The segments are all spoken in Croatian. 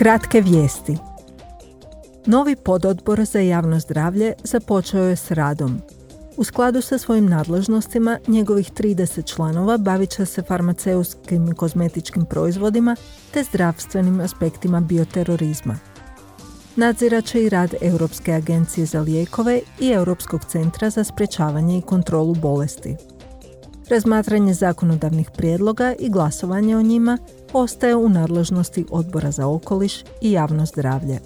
Kratke vijesti. Novi pododbor za javno zdravlje započeo je s radom. U skladu sa svojim nadležnostima, njegovih 30 članova bavit će se farmaceutskim i kozmetičkim proizvodima te zdravstvenim aspektima bioterorizma. Nadzirat će i rad Europske agencije za lijekove i Europskog centra za sprečavanje i kontrolu bolesti. Razmatranje zakonodavnih prijedloga i glasovanje o njima ostaje u nadležnosti Odbora za okoliš i javno zdravlje.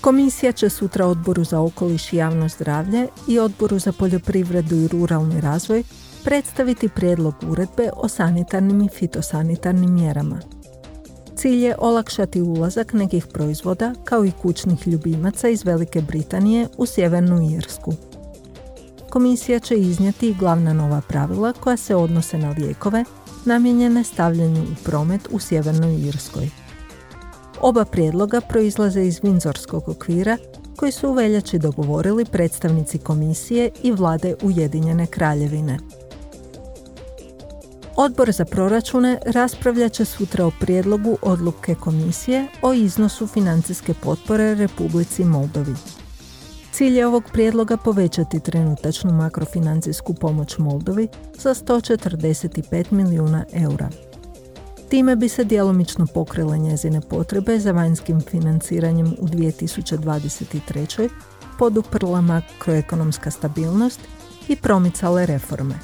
Komisija će sutra Odboru za okoliš i javno zdravlje i Odboru za poljoprivredu i ruralni razvoj predstaviti prijedlog uredbe o sanitarnim i fitosanitarnim mjerama. Cilj je olakšati ulazak nekih proizvoda kao i kućnih ljubimaca iz Velike Britanije u Sjevernu Irsku. Komisija će iznijeti glavna nova pravila koja se odnose na lijekove namijenjene stavljanju u promet u Sjevernoj Irskoj. Oba prijedloga proizlaze iz Vinzorskog okvira koji su u veljači dogovorili predstavnici komisije i vlade Ujedinjene kraljevine. Odbor za proračune raspravljat će sutra o prijedlogu odluke komisije o iznosu financijske potpore Republici Moldovi. Cilj je ovog prijedloga povećati trenutačnu makrofinancijsku pomoć Moldovi za 145 milijuna eura. Time bi se djelomično pokrile njezine potrebe za vanjskim financiranjem u 2023. poduprla makroekonomska stabilnost i promicale reforme.